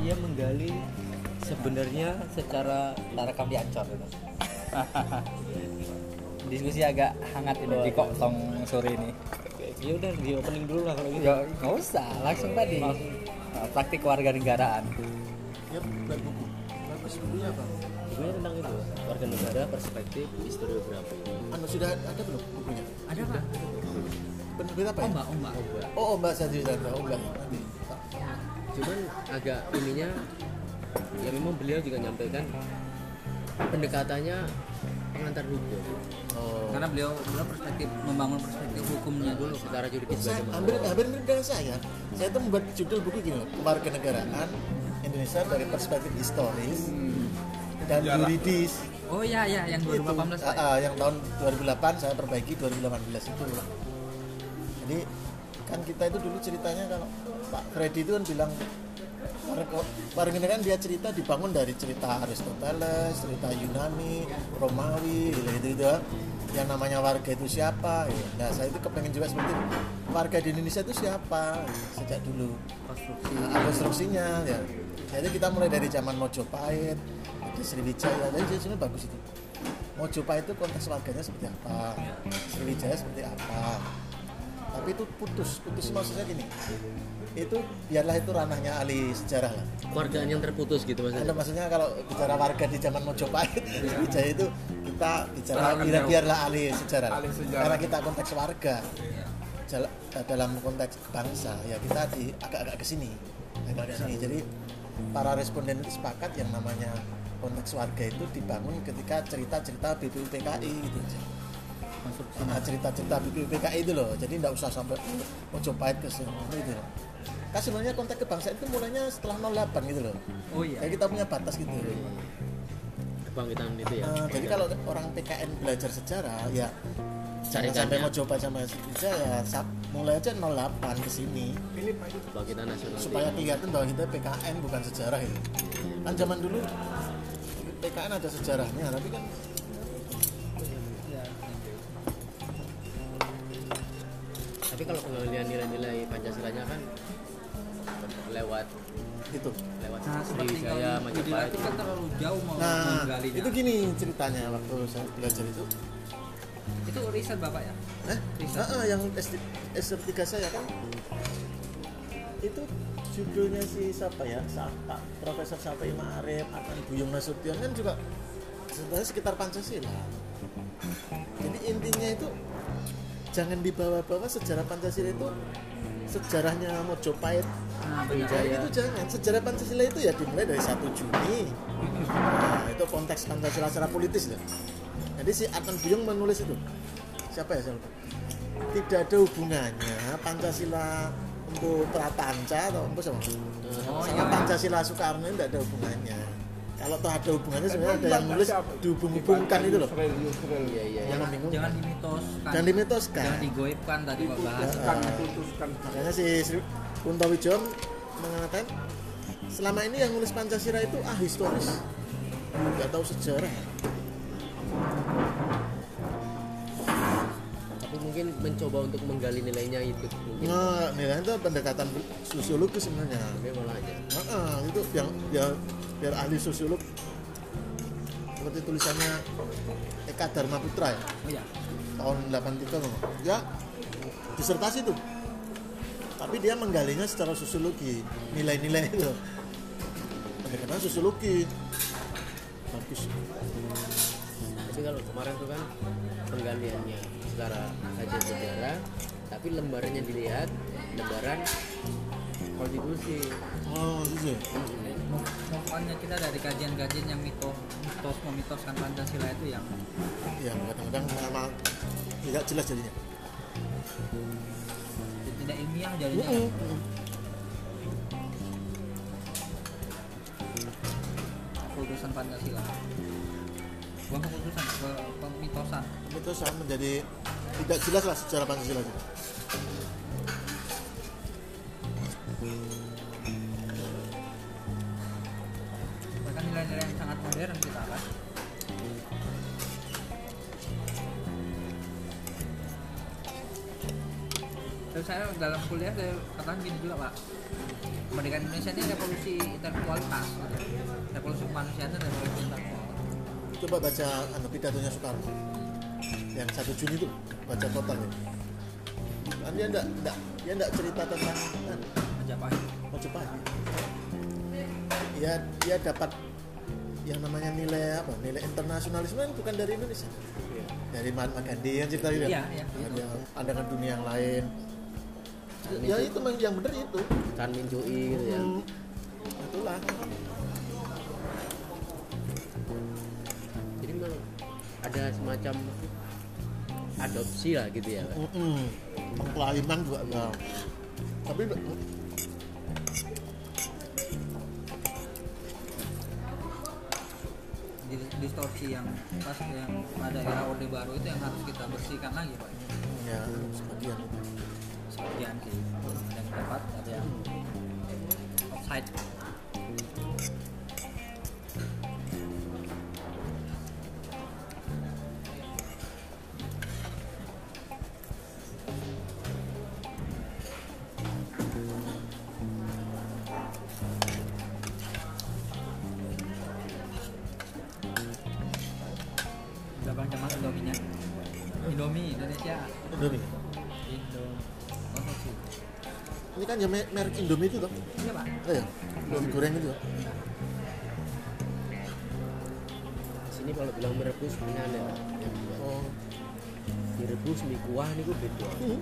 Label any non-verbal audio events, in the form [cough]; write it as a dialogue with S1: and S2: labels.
S1: dia menggali sebenarnya secara tarakam di gitu. [laughs]
S2: Diskusi agak hangat ini di kok tong sore ini.
S1: Ya udah di opening dulu lah kalau gitu.
S2: Ya nggak usah, langsung tadi. Nah, Praktik warga negaraan.
S3: Ya, buat buku. Bagus bukunya apa?
S1: Sebenarnya tentang itu warga negara perspektif historiografi.
S3: Anu sudah ada belum bukunya?
S4: Ada pak?
S3: Penerbit apa
S4: Oh
S3: ya?
S4: mbak, oh mbak.
S3: Oh, oh Mbak Sadri Sandra. Oh.
S1: Cuman agak ininya ya memang beliau juga nyampaikan pendekatannya pengantar hukum
S3: Oh.
S4: Karena beliau beliau perspektif membangun perspektif hukumnya dulu.
S1: Secara juridis
S3: Saya, hampir hampir mirip dengan saya. Saya tuh membuat judul buku gini Warga Negaraan Indonesia dari perspektif historis dan yuridis.
S4: Oh iya iya yang 2018
S3: Itu, ah, ah, yang tahun 2008 saya perbaiki 2018 itu. Jadi kan kita itu dulu ceritanya kalau Pak Freddy itu kan bilang negaraan dia cerita dibangun dari cerita Aristoteles, cerita Yunani, Romawi, gitu gitu, gitu. Yang namanya warga itu siapa? Ya. Nah saya itu kepengen juga seperti itu. warga di Indonesia itu siapa sejak dulu
S1: konstruksi
S3: Nah, konstruksinya ya. Jadi kita mulai dari zaman Mojopahit, ada Sriwijaya, jadi sebenarnya bagus itu. Mojopahit itu konteks warganya seperti apa, Sriwijaya seperti apa. Tapi itu putus, putus maksudnya gini. Itu biarlah itu ranahnya ahli sejarah lah.
S1: keluargaan yang terputus gitu
S3: Anda
S1: maksudnya
S3: maksudnya kalau bicara warga di zaman Mojopahit, [laughs] Sriwijaya itu kita bicara
S5: Serahkan
S3: biar, biarlah ahli sejarah.
S5: Ahli sejarah.
S3: Karena kita konteks warga. Jala- dalam konteks bangsa ya kita di agak-agak ke sini. Agak ke sini. Jadi para responden itu sepakat yang namanya konteks warga itu dibangun ketika cerita-cerita BPUPKI gitu aja. Nah, cerita-cerita BPUPKI itu loh. Jadi nggak usah sampai Mojopahit ke sini gitu. Kan sebenarnya konteks kebangsaan itu mulainya setelah 08 gitu loh.
S4: Oh iya.
S3: Kayak kita punya batas gitu.
S1: kebangkitan itu ya
S3: Nah, jadi kalau orang PKN belajar sejarah ya jangan sampai mau coba sama Indonesia ya sa- mulai aja 08 ke sini
S1: kebangkitan nasional
S3: supaya kelihatan bahwa kita PKN bukan sejarah itu. Kan zaman dulu PKN ada sejarahnya tapi kan
S1: tapi kalau penggalian nilai-nilai pancasilanya kan lewat
S3: gitu.
S1: lewat
S4: Nah,
S1: Sriwijaya Majapahit
S4: itu kan terlalu jauh mau
S3: Nah,
S4: menggalinya.
S3: itu gini ceritanya waktu saya belajar itu.
S4: Itu riset bapak ya?
S3: Eh,
S4: Riset.
S3: ah, ah, yang SD, S3 saya kan itu judulnya si siapa ya? Sa- Pak Profesor Sapai Ma'arif, Akan Buyung Nasution kan juga sebenarnya sekitar Pancasila. Jadi intinya itu jangan dibawa-bawa sejarah Pancasila itu sejarahnya Mojopahit
S4: Nah.
S3: Jadi itu jangan sejarah Pancasila itu ya dimulai dari 1 Juni. Nah, itu konteks Pancasila secara politis loh. Jadi si Adnan Buyung menulis itu. Siapa ya saya lupa. Tidak ada hubungannya Pancasila untuk Prapanca atau apa sama.
S4: Oh,
S3: sama
S4: iya.
S3: Pancasila Soekarno tidak ada hubungannya. Kalau tuh ada hubungannya sebenarnya ada yang nulis dihubung-hubungkan itu loh.
S1: Iya iya
S3: Yang membingungkan.
S4: Jangan dimitoskan.
S3: Jangan dimitoskan.
S4: Jangan digoibkan tadi Pak bahas.
S3: Makanya si Sri Kunto Wijoyo mengatakan selama ini yang nulis Pancasila itu ah historis, nggak tahu sejarah.
S1: Mungkin mencoba untuk menggali nilainya itu mungkin
S3: Nah, nilai itu pendekatan sosiologis sebenarnya.
S1: tapi malah aja
S3: Heeh, itu yang biar biar ahli sosiolog seperti tulisannya Eka Dharma Putra ya,
S4: Oh ya.
S3: tahun 83 loh. Ya disertasi tuh. Tapi dia menggalinya secara sosiologi, nilai-nilai itu. Pendekatan sosiologi. Bagus.
S1: tapi kalau kemarin tuh kan penggaliannya secara kajian sejarah tapi lembarannya dilihat lembaran konstitusi
S3: Oh, gitu. ya?
S4: Move- on-nya kita dari kajian-kajian yang mitos, mitos memitoskan Pancasila itu yang
S3: Ya, kadang-kadang sama tidak jelas jadinya.
S4: tidak ilmiah jadinya.
S3: Mm-mm.
S4: Keputusan Pancasila. Bukan keputusan, ke pemitosan.
S3: Sama menjadi tidak jelas lah secara Pancasila.
S4: Bahkan nilai-nilai yang sangat modern kita kan. Terus saya dalam kuliah saya katakan gini juga pak Kemerdekaan Indonesia ini revolusi intelektualitas. Revolusi kemanusiaan itu revolusi intelektual
S3: coba baca anu pidatonya Soekarno yang satu Juni itu baca totalnya kan dia enggak, enggak dia enggak cerita tentang kan,
S4: Majapahit.
S3: Majapahit. Ya dia dapat yang namanya nilai apa nilai internasionalisme kan bukan dari Indonesia. Dari Mahatma Gandhi yang cerita gitu.
S4: Iya, iya.
S3: ada pandangan dunia yang lain. Ya itu memang yang benar itu.
S2: Chan Min Chui gitu ya.
S3: Hmm, itulah.
S2: Jadi memang ada semacam adopsi lah gitu ya Pak.
S3: Mm-mm. kelainan juga enggak tapi
S4: Di- distorsi yang pas yang pada era orde baru itu yang harus kita bersihkan lagi pak
S3: ya sebagian
S4: sebagian sih ada yang dapat ada yang offside Indomie Indonesia.
S3: Indomie
S4: Indo. Konsumsi.
S3: ini kan ya me- merek Indomie itu toh
S4: Iya pak.
S3: oh ya Indomie goreng itu
S2: sini kalau bilang merebus punya ada yang
S3: oh
S2: direbus mie kuah ini gue beda
S3: Hmm.